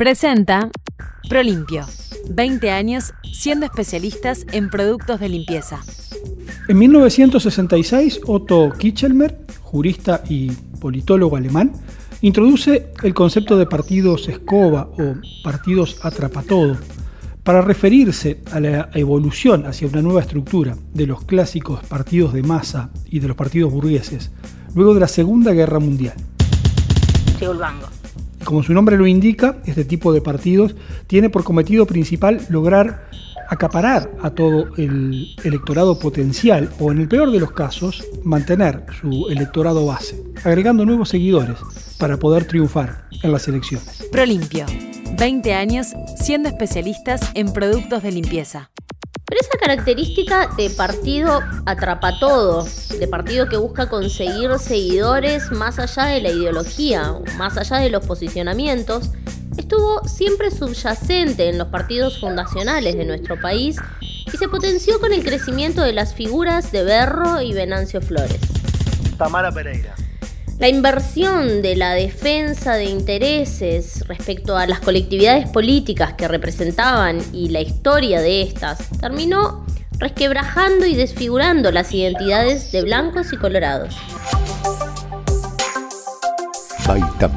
Presenta Prolimpio. 20 años siendo especialistas en productos de limpieza. En 1966, Otto Kichelmer, jurista y politólogo alemán, introduce el concepto de partidos escoba o partidos atrapatodo para referirse a la evolución hacia una nueva estructura de los clásicos partidos de masa y de los partidos burgueses luego de la Segunda Guerra Mundial. Como su nombre lo indica, este tipo de partidos tiene por cometido principal lograr acaparar a todo el electorado potencial o, en el peor de los casos, mantener su electorado base, agregando nuevos seguidores para poder triunfar en las elecciones. Prolimpio, 20 años siendo especialistas en productos de limpieza. Pero esa característica de partido atrapa todo, de partido que busca conseguir seguidores más allá de la ideología, más allá de los posicionamientos, estuvo siempre subyacente en los partidos fundacionales de nuestro país y se potenció con el crecimiento de las figuras de Berro y Venancio Flores. Tamara Pereira. La inversión de la defensa de intereses respecto a las colectividades políticas que representaban y la historia de estas terminó resquebrajando y desfigurando las identidades de blancos y colorados. Baitam,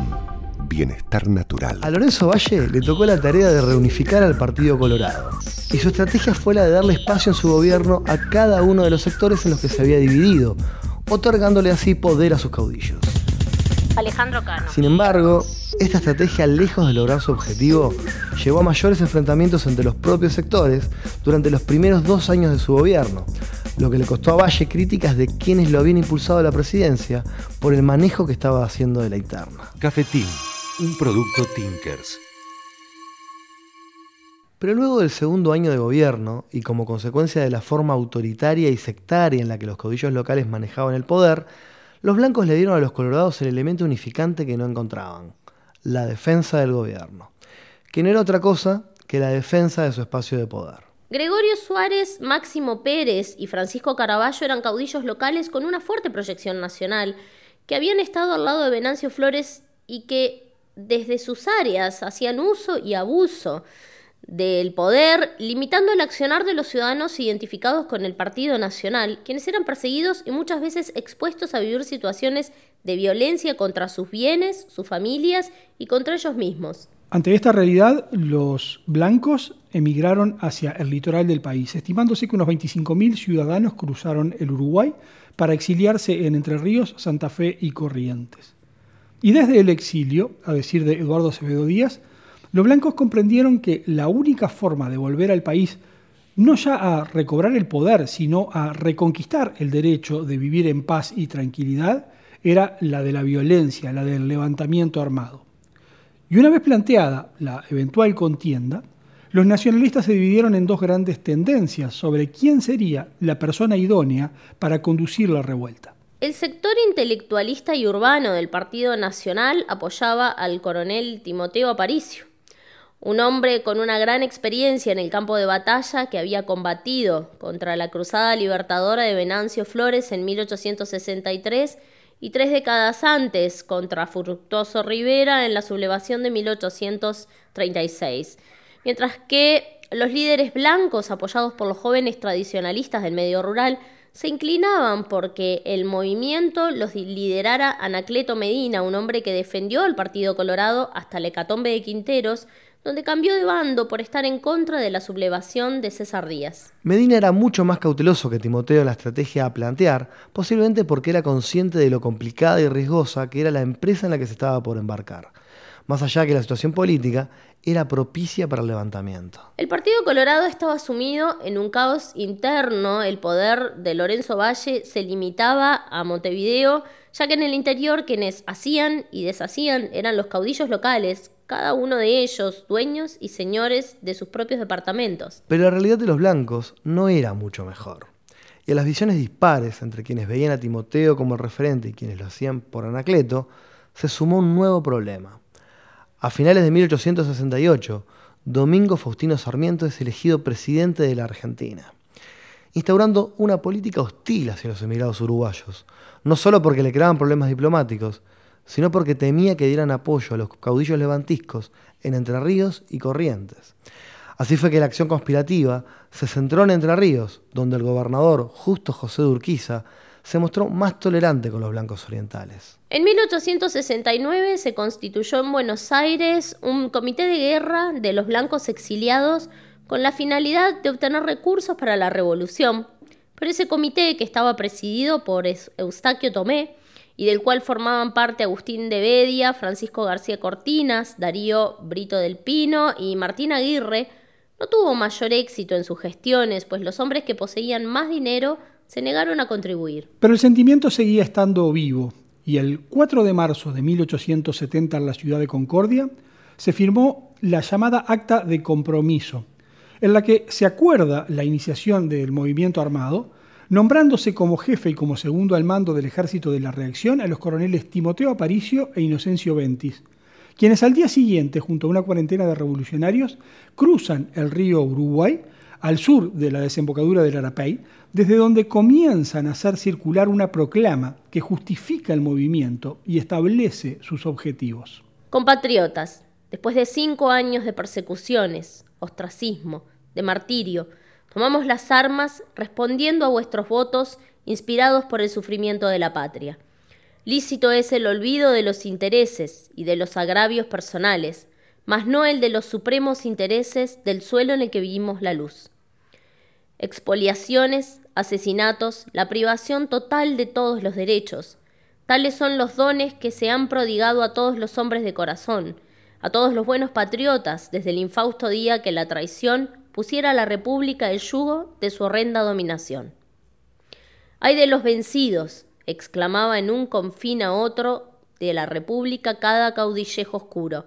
bienestar natural. A Lorenzo Valle le tocó la tarea de reunificar al Partido Colorado. Y su estrategia fue la de darle espacio en su gobierno a cada uno de los sectores en los que se había dividido, otorgándole así poder a sus caudillos. Alejandro Cano. Sin embargo, esta estrategia, lejos de lograr su objetivo, llevó a mayores enfrentamientos entre los propios sectores durante los primeros dos años de su gobierno, lo que le costó a Valle críticas de quienes lo habían impulsado a la presidencia por el manejo que estaba haciendo de la interna. Cafetín, un producto Tinkers. Pero luego del segundo año de gobierno, y como consecuencia de la forma autoritaria y sectaria en la que los caudillos locales manejaban el poder, los blancos le dieron a los colorados el elemento unificante que no encontraban, la defensa del gobierno, que no era otra cosa que la defensa de su espacio de poder. Gregorio Suárez, Máximo Pérez y Francisco Caraballo eran caudillos locales con una fuerte proyección nacional, que habían estado al lado de Venancio Flores y que desde sus áreas hacían uso y abuso del poder, limitando el accionar de los ciudadanos identificados con el Partido Nacional, quienes eran perseguidos y muchas veces expuestos a vivir situaciones de violencia contra sus bienes, sus familias y contra ellos mismos. Ante esta realidad, los blancos emigraron hacia el litoral del país, estimándose que unos 25.000 ciudadanos cruzaron el Uruguay para exiliarse en Entre Ríos, Santa Fe y Corrientes. Y desde el exilio, a decir de Eduardo Acevedo Díaz, los blancos comprendieron que la única forma de volver al país no ya a recobrar el poder, sino a reconquistar el derecho de vivir en paz y tranquilidad, era la de la violencia, la del levantamiento armado. Y una vez planteada la eventual contienda, los nacionalistas se dividieron en dos grandes tendencias sobre quién sería la persona idónea para conducir la revuelta. El sector intelectualista y urbano del Partido Nacional apoyaba al coronel Timoteo Aparicio, un hombre con una gran experiencia en el campo de batalla que había combatido contra la Cruzada Libertadora de Venancio Flores en 1863 y tres décadas antes contra Fructuoso Rivera en la sublevación de 1836. Mientras que los líderes blancos, apoyados por los jóvenes tradicionalistas del medio rural, se inclinaban porque el movimiento los liderara Anacleto Medina, un hombre que defendió al Partido Colorado hasta la hecatombe de Quinteros, donde cambió de bando por estar en contra de la sublevación de César Díaz. Medina era mucho más cauteloso que Timoteo en la estrategia a plantear, posiblemente porque era consciente de lo complicada y riesgosa que era la empresa en la que se estaba por embarcar. Más allá que la situación política era propicia para el levantamiento. El Partido Colorado estaba sumido en un caos interno, el poder de Lorenzo Valle se limitaba a Montevideo, ya que en el interior quienes hacían y deshacían eran los caudillos locales, cada uno de ellos dueños y señores de sus propios departamentos. Pero la realidad de los blancos no era mucho mejor. Y a las visiones dispares entre quienes veían a Timoteo como referente y quienes lo hacían por Anacleto, se sumó un nuevo problema. A finales de 1868, Domingo Faustino Sarmiento es elegido presidente de la Argentina, instaurando una política hostil hacia los emigrados uruguayos, no solo porque le creaban problemas diplomáticos, sino porque temía que dieran apoyo a los caudillos levantiscos en Entre Ríos y Corrientes. Así fue que la acción conspirativa se centró en Entre Ríos, donde el gobernador Justo José de Urquiza se mostró más tolerante con los blancos orientales. En 1869 se constituyó en Buenos Aires un comité de guerra de los blancos exiliados con la finalidad de obtener recursos para la revolución. Pero ese comité, que estaba presidido por Eustaquio Tomé, y del cual formaban parte Agustín de Bedia, Francisco García Cortinas, Darío Brito del Pino y Martín Aguirre, no tuvo mayor éxito en sus gestiones, pues los hombres que poseían más dinero se negaron a contribuir. Pero el sentimiento seguía estando vivo, y el 4 de marzo de 1870 en la ciudad de Concordia se firmó la llamada Acta de Compromiso, en la que se acuerda la iniciación del movimiento armado, nombrándose como jefe y como segundo al mando del ejército de la reacción a los coroneles Timoteo Aparicio e Inocencio Ventis, quienes al día siguiente, junto a una cuarentena de revolucionarios, cruzan el río Uruguay al sur de la desembocadura del Arapey, desde donde comienzan a hacer circular una proclama que justifica el movimiento y establece sus objetivos. Compatriotas, después de cinco años de persecuciones, ostracismo, de martirio, tomamos las armas respondiendo a vuestros votos inspirados por el sufrimiento de la patria. Lícito es el olvido de los intereses y de los agravios personales, mas no el de los supremos intereses del suelo en el que vivimos la luz. Expoliaciones, asesinatos, la privación total de todos los derechos. Tales son los dones que se han prodigado a todos los hombres de corazón, a todos los buenos patriotas desde el infausto día que la traición pusiera a la República el yugo de su horrenda dominación. Ay de los vencidos, exclamaba en un confín a otro de la República cada caudillejo oscuro,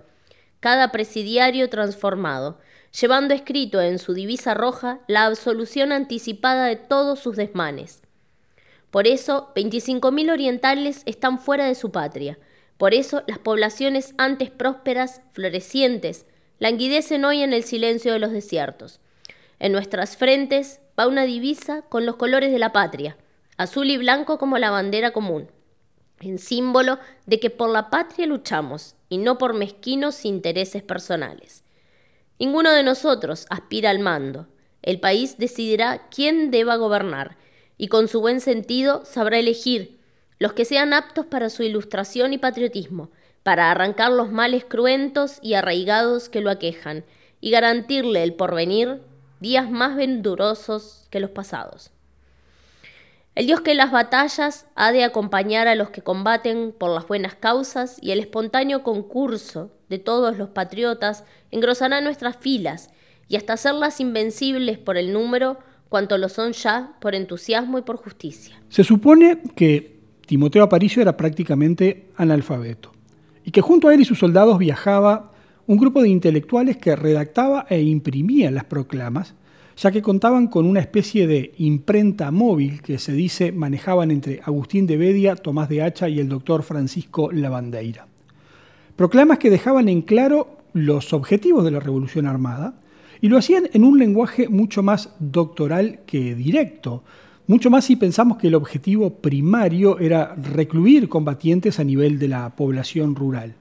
cada presidiario transformado, llevando escrito en su divisa roja la absolución anticipada de todos sus desmanes. Por eso, 25.000 orientales están fuera de su patria. Por eso, las poblaciones antes prósperas, florecientes, languidecen hoy en el silencio de los desiertos. En nuestras frentes va una divisa con los colores de la patria, azul y blanco como la bandera común, en símbolo de que por la patria luchamos y no por mezquinos intereses personales. Ninguno de nosotros aspira al mando. El país decidirá quién deba gobernar y con su buen sentido sabrá elegir los que sean aptos para su ilustración y patriotismo, para arrancar los males cruentos y arraigados que lo aquejan y garantirle el porvenir días más venturosos que los pasados. El Dios que en las batallas ha de acompañar a los que combaten por las buenas causas y el espontáneo concurso de todos los patriotas engrosará nuestras filas y hasta hacerlas invencibles por el número cuanto lo son ya por entusiasmo y por justicia. Se supone que Timoteo Aparicio era prácticamente analfabeto y que junto a él y sus soldados viajaba un grupo de intelectuales que redactaba e imprimía las proclamas ya que contaban con una especie de imprenta móvil que se dice manejaban entre Agustín de Bedia, Tomás de Hacha y el doctor Francisco Lavandeira. Proclamas que dejaban en claro los objetivos de la Revolución Armada y lo hacían en un lenguaje mucho más doctoral que directo, mucho más si pensamos que el objetivo primario era recluir combatientes a nivel de la población rural.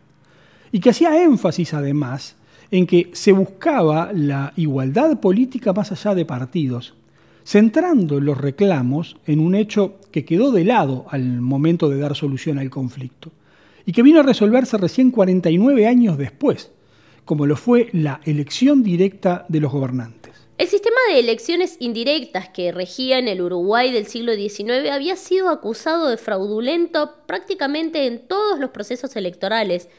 Y que hacía énfasis además en que se buscaba la igualdad política más allá de partidos, centrando los reclamos en un hecho que quedó de lado al momento de dar solución al conflicto, y que vino a resolverse recién 49 años después, como lo fue la elección directa de los gobernantes. El sistema de elecciones indirectas que regía en el Uruguay del siglo XIX había sido acusado de fraudulento prácticamente en todos los procesos electorales,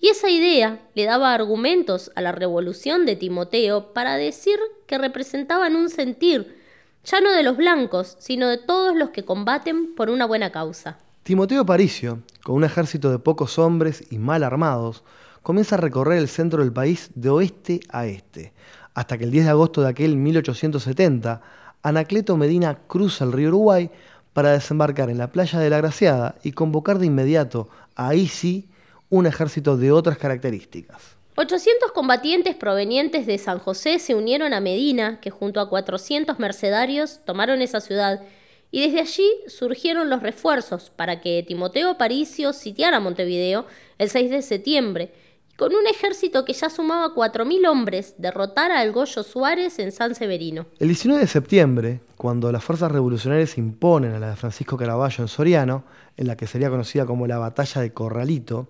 y esa idea le daba argumentos a la revolución de Timoteo para decir que representaban un sentir, ya no de los blancos, sino de todos los que combaten por una buena causa. Timoteo Paricio, con un ejército de pocos hombres y mal armados, comienza a recorrer el centro del país de oeste a este, hasta que el 10 de agosto de aquel 1870, Anacleto Medina cruza el río Uruguay para desembarcar en la playa de la Graciada y convocar de inmediato a sí un ejército de otras características. 800 combatientes provenientes de San José se unieron a Medina, que junto a 400 mercenarios tomaron esa ciudad, y desde allí surgieron los refuerzos para que Timoteo Aparicio sitiara Montevideo el 6 de septiembre, con un ejército que ya sumaba 4.000 hombres, derrotara al Goyo Suárez en San Severino. El 19 de septiembre, cuando las fuerzas revolucionarias imponen a la de Francisco Caraballo en Soriano, en la que sería conocida como la Batalla de Corralito,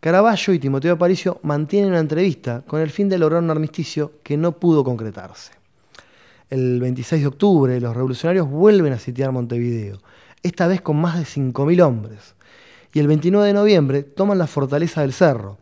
Caraballo y Timoteo Aparicio mantienen una entrevista con el fin de lograr un armisticio que no pudo concretarse. El 26 de octubre, los revolucionarios vuelven a sitiar Montevideo, esta vez con más de 5.000 hombres. Y el 29 de noviembre toman la fortaleza del Cerro,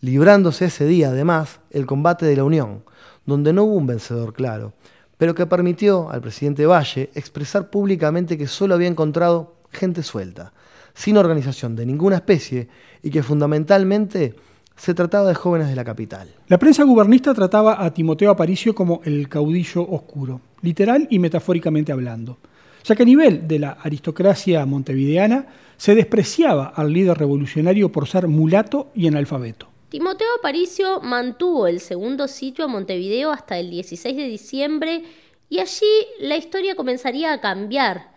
librándose ese día, además, el combate de la Unión, donde no hubo un vencedor claro, pero que permitió al presidente Valle expresar públicamente que solo había encontrado gente suelta, sin organización de ninguna especie y que fundamentalmente se trataba de jóvenes de la capital. La prensa gubernista trataba a Timoteo Aparicio como el caudillo oscuro, literal y metafóricamente hablando, ya que a nivel de la aristocracia montevideana se despreciaba al líder revolucionario por ser mulato y analfabeto. Timoteo Aparicio mantuvo el segundo sitio a Montevideo hasta el 16 de diciembre y allí la historia comenzaría a cambiar.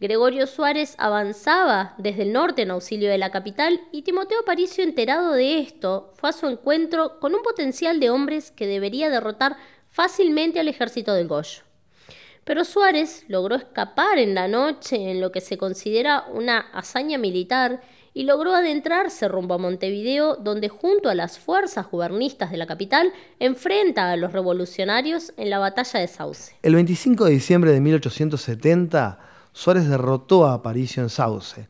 Gregorio Suárez avanzaba desde el norte en auxilio de la capital y Timoteo Aparicio, enterado de esto, fue a su encuentro con un potencial de hombres que debería derrotar fácilmente al ejército del Goyo. Pero Suárez logró escapar en la noche en lo que se considera una hazaña militar y logró adentrarse rumbo a Montevideo, donde junto a las fuerzas gubernistas de la capital enfrenta a los revolucionarios en la batalla de Sauce. El 25 de diciembre de 1870, Suárez derrotó a Aparicio en Sauce.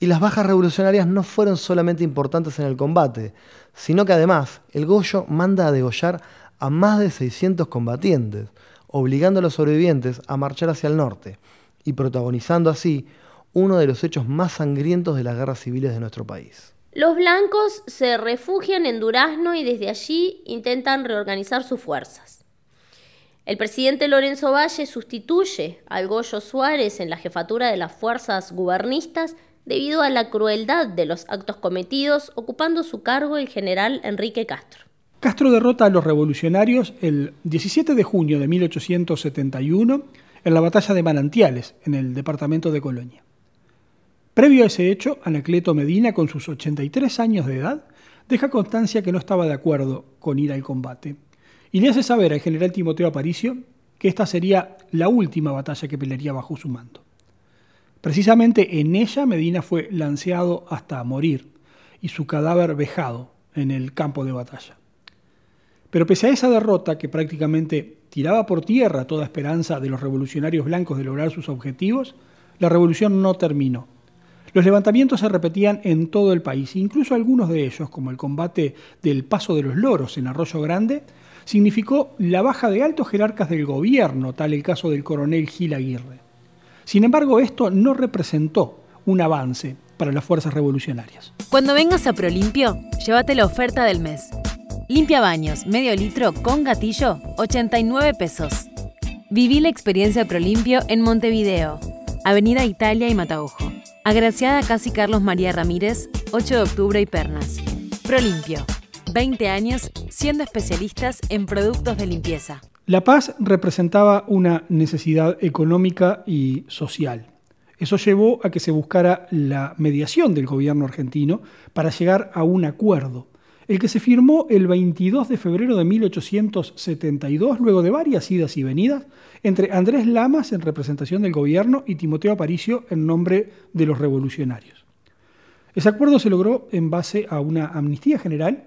Y las bajas revolucionarias no fueron solamente importantes en el combate, sino que además el Goyo manda a degollar a más de 600 combatientes, obligando a los sobrevivientes a marchar hacia el norte y protagonizando así uno de los hechos más sangrientos de las guerras civiles de nuestro país. Los blancos se refugian en Durazno y desde allí intentan reorganizar sus fuerzas. El presidente Lorenzo Valle sustituye al Goyo Suárez en la jefatura de las fuerzas gubernistas debido a la crueldad de los actos cometidos, ocupando su cargo el general Enrique Castro. Castro derrota a los revolucionarios el 17 de junio de 1871 en la batalla de Manantiales, en el departamento de Colonia. Previo a ese hecho, Anacleto Medina, con sus 83 años de edad, deja constancia que no estaba de acuerdo con ir al combate y le hace saber al general Timoteo Aparicio que esta sería la última batalla que pelearía bajo su mando. Precisamente en ella Medina fue lanceado hasta morir y su cadáver vejado en el campo de batalla. Pero pese a esa derrota que prácticamente tiraba por tierra toda esperanza de los revolucionarios blancos de lograr sus objetivos, la revolución no terminó. Los levantamientos se repetían en todo el país, incluso algunos de ellos, como el combate del Paso de los Loros en Arroyo Grande, significó la baja de altos jerarcas del gobierno, tal el caso del coronel Gil Aguirre. Sin embargo, esto no representó un avance para las fuerzas revolucionarias. Cuando vengas a Prolimpio, llévate la oferta del mes. Limpia baños, medio litro con gatillo, 89 pesos. Viví la experiencia Prolimpio en Montevideo, Avenida Italia y Mataojo. Agraciada Casi Carlos María Ramírez, 8 de octubre y Pernas. Prolimpio, 20 años siendo especialistas en productos de limpieza. La paz representaba una necesidad económica y social. Eso llevó a que se buscara la mediación del gobierno argentino para llegar a un acuerdo, el que se firmó el 22 de febrero de 1872, luego de varias idas y venidas, entre Andrés Lamas en representación del gobierno y Timoteo Aparicio en nombre de los revolucionarios. Ese acuerdo se logró en base a una amnistía general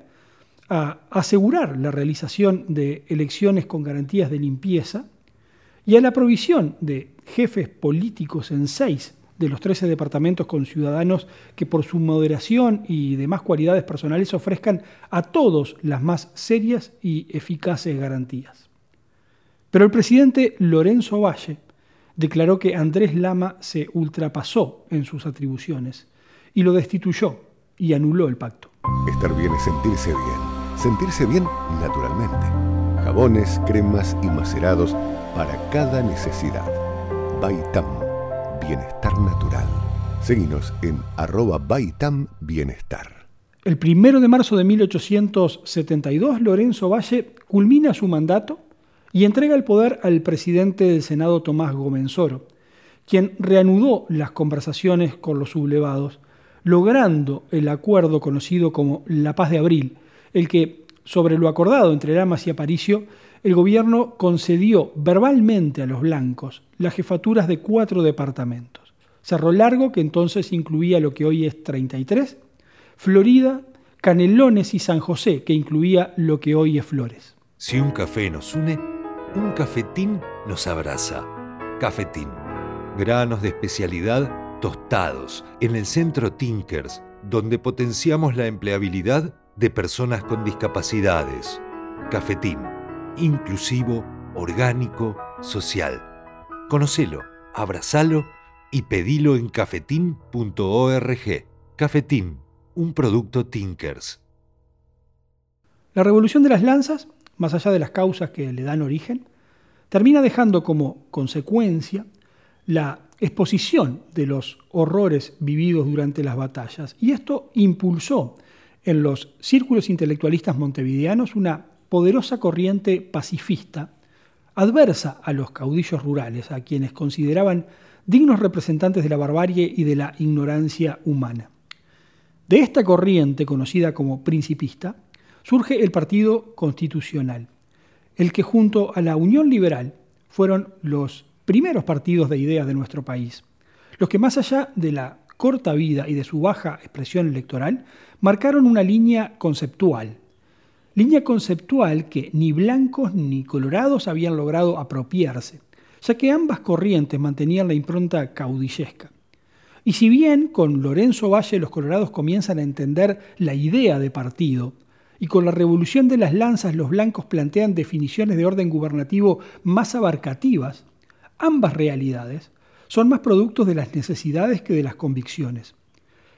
a asegurar la realización de elecciones con garantías de limpieza y a la provisión de jefes políticos en seis de los 13 departamentos con ciudadanos que por su moderación y demás cualidades personales ofrezcan a todos las más serias y eficaces garantías. Pero el presidente Lorenzo Valle declaró que Andrés Lama se ultrapasó en sus atribuciones y lo destituyó y anuló el pacto. Estar bien es sentirse bien. Sentirse bien naturalmente. Jabones, cremas y macerados para cada necesidad. Baitam, bienestar natural. Seguinos en arroba. El primero de marzo de 1872, Lorenzo Valle culmina su mandato y entrega el poder al presidente del Senado Tomás Gomenzoro, quien reanudó las conversaciones con los sublevados, logrando el acuerdo conocido como la paz de abril, el que, sobre lo acordado entre Lamas y Aparicio, el gobierno concedió verbalmente a los blancos las jefaturas de cuatro departamentos. Cerro Largo, que entonces incluía lo que hoy es 33, Florida, Canelones y San José, que incluía lo que hoy es Flores. Si un café nos une, un cafetín nos abraza. Cafetín. Granos de especialidad tostados en el centro Tinkers, donde potenciamos la empleabilidad de personas con discapacidades. Cafetín inclusivo, orgánico, social. Conocelo, abrazalo y pedilo en cafetín.org. Cafetín, un producto Tinkers. La revolución de las lanzas, más allá de las causas que le dan origen, termina dejando como consecuencia la exposición de los horrores vividos durante las batallas. Y esto impulsó en los círculos intelectualistas montevideanos una poderosa corriente pacifista, adversa a los caudillos rurales, a quienes consideraban dignos representantes de la barbarie y de la ignorancia humana. De esta corriente, conocida como principista, surge el Partido Constitucional, el que junto a la Unión Liberal fueron los primeros partidos de ideas de nuestro país, los que más allá de la corta vida y de su baja expresión electoral, marcaron una línea conceptual, línea conceptual que ni blancos ni colorados habían logrado apropiarse, ya que ambas corrientes mantenían la impronta caudillesca. Y si bien con Lorenzo Valle los colorados comienzan a entender la idea de partido, y con la revolución de las lanzas los blancos plantean definiciones de orden gubernativo más abarcativas, ambas realidades son más productos de las necesidades que de las convicciones.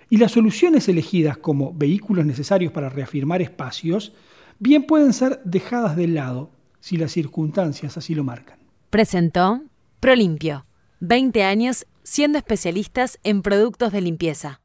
Y las soluciones elegidas como vehículos necesarios para reafirmar espacios bien pueden ser dejadas de lado si las circunstancias así lo marcan. Presentó Prolimpio, 20 años siendo especialistas en productos de limpieza.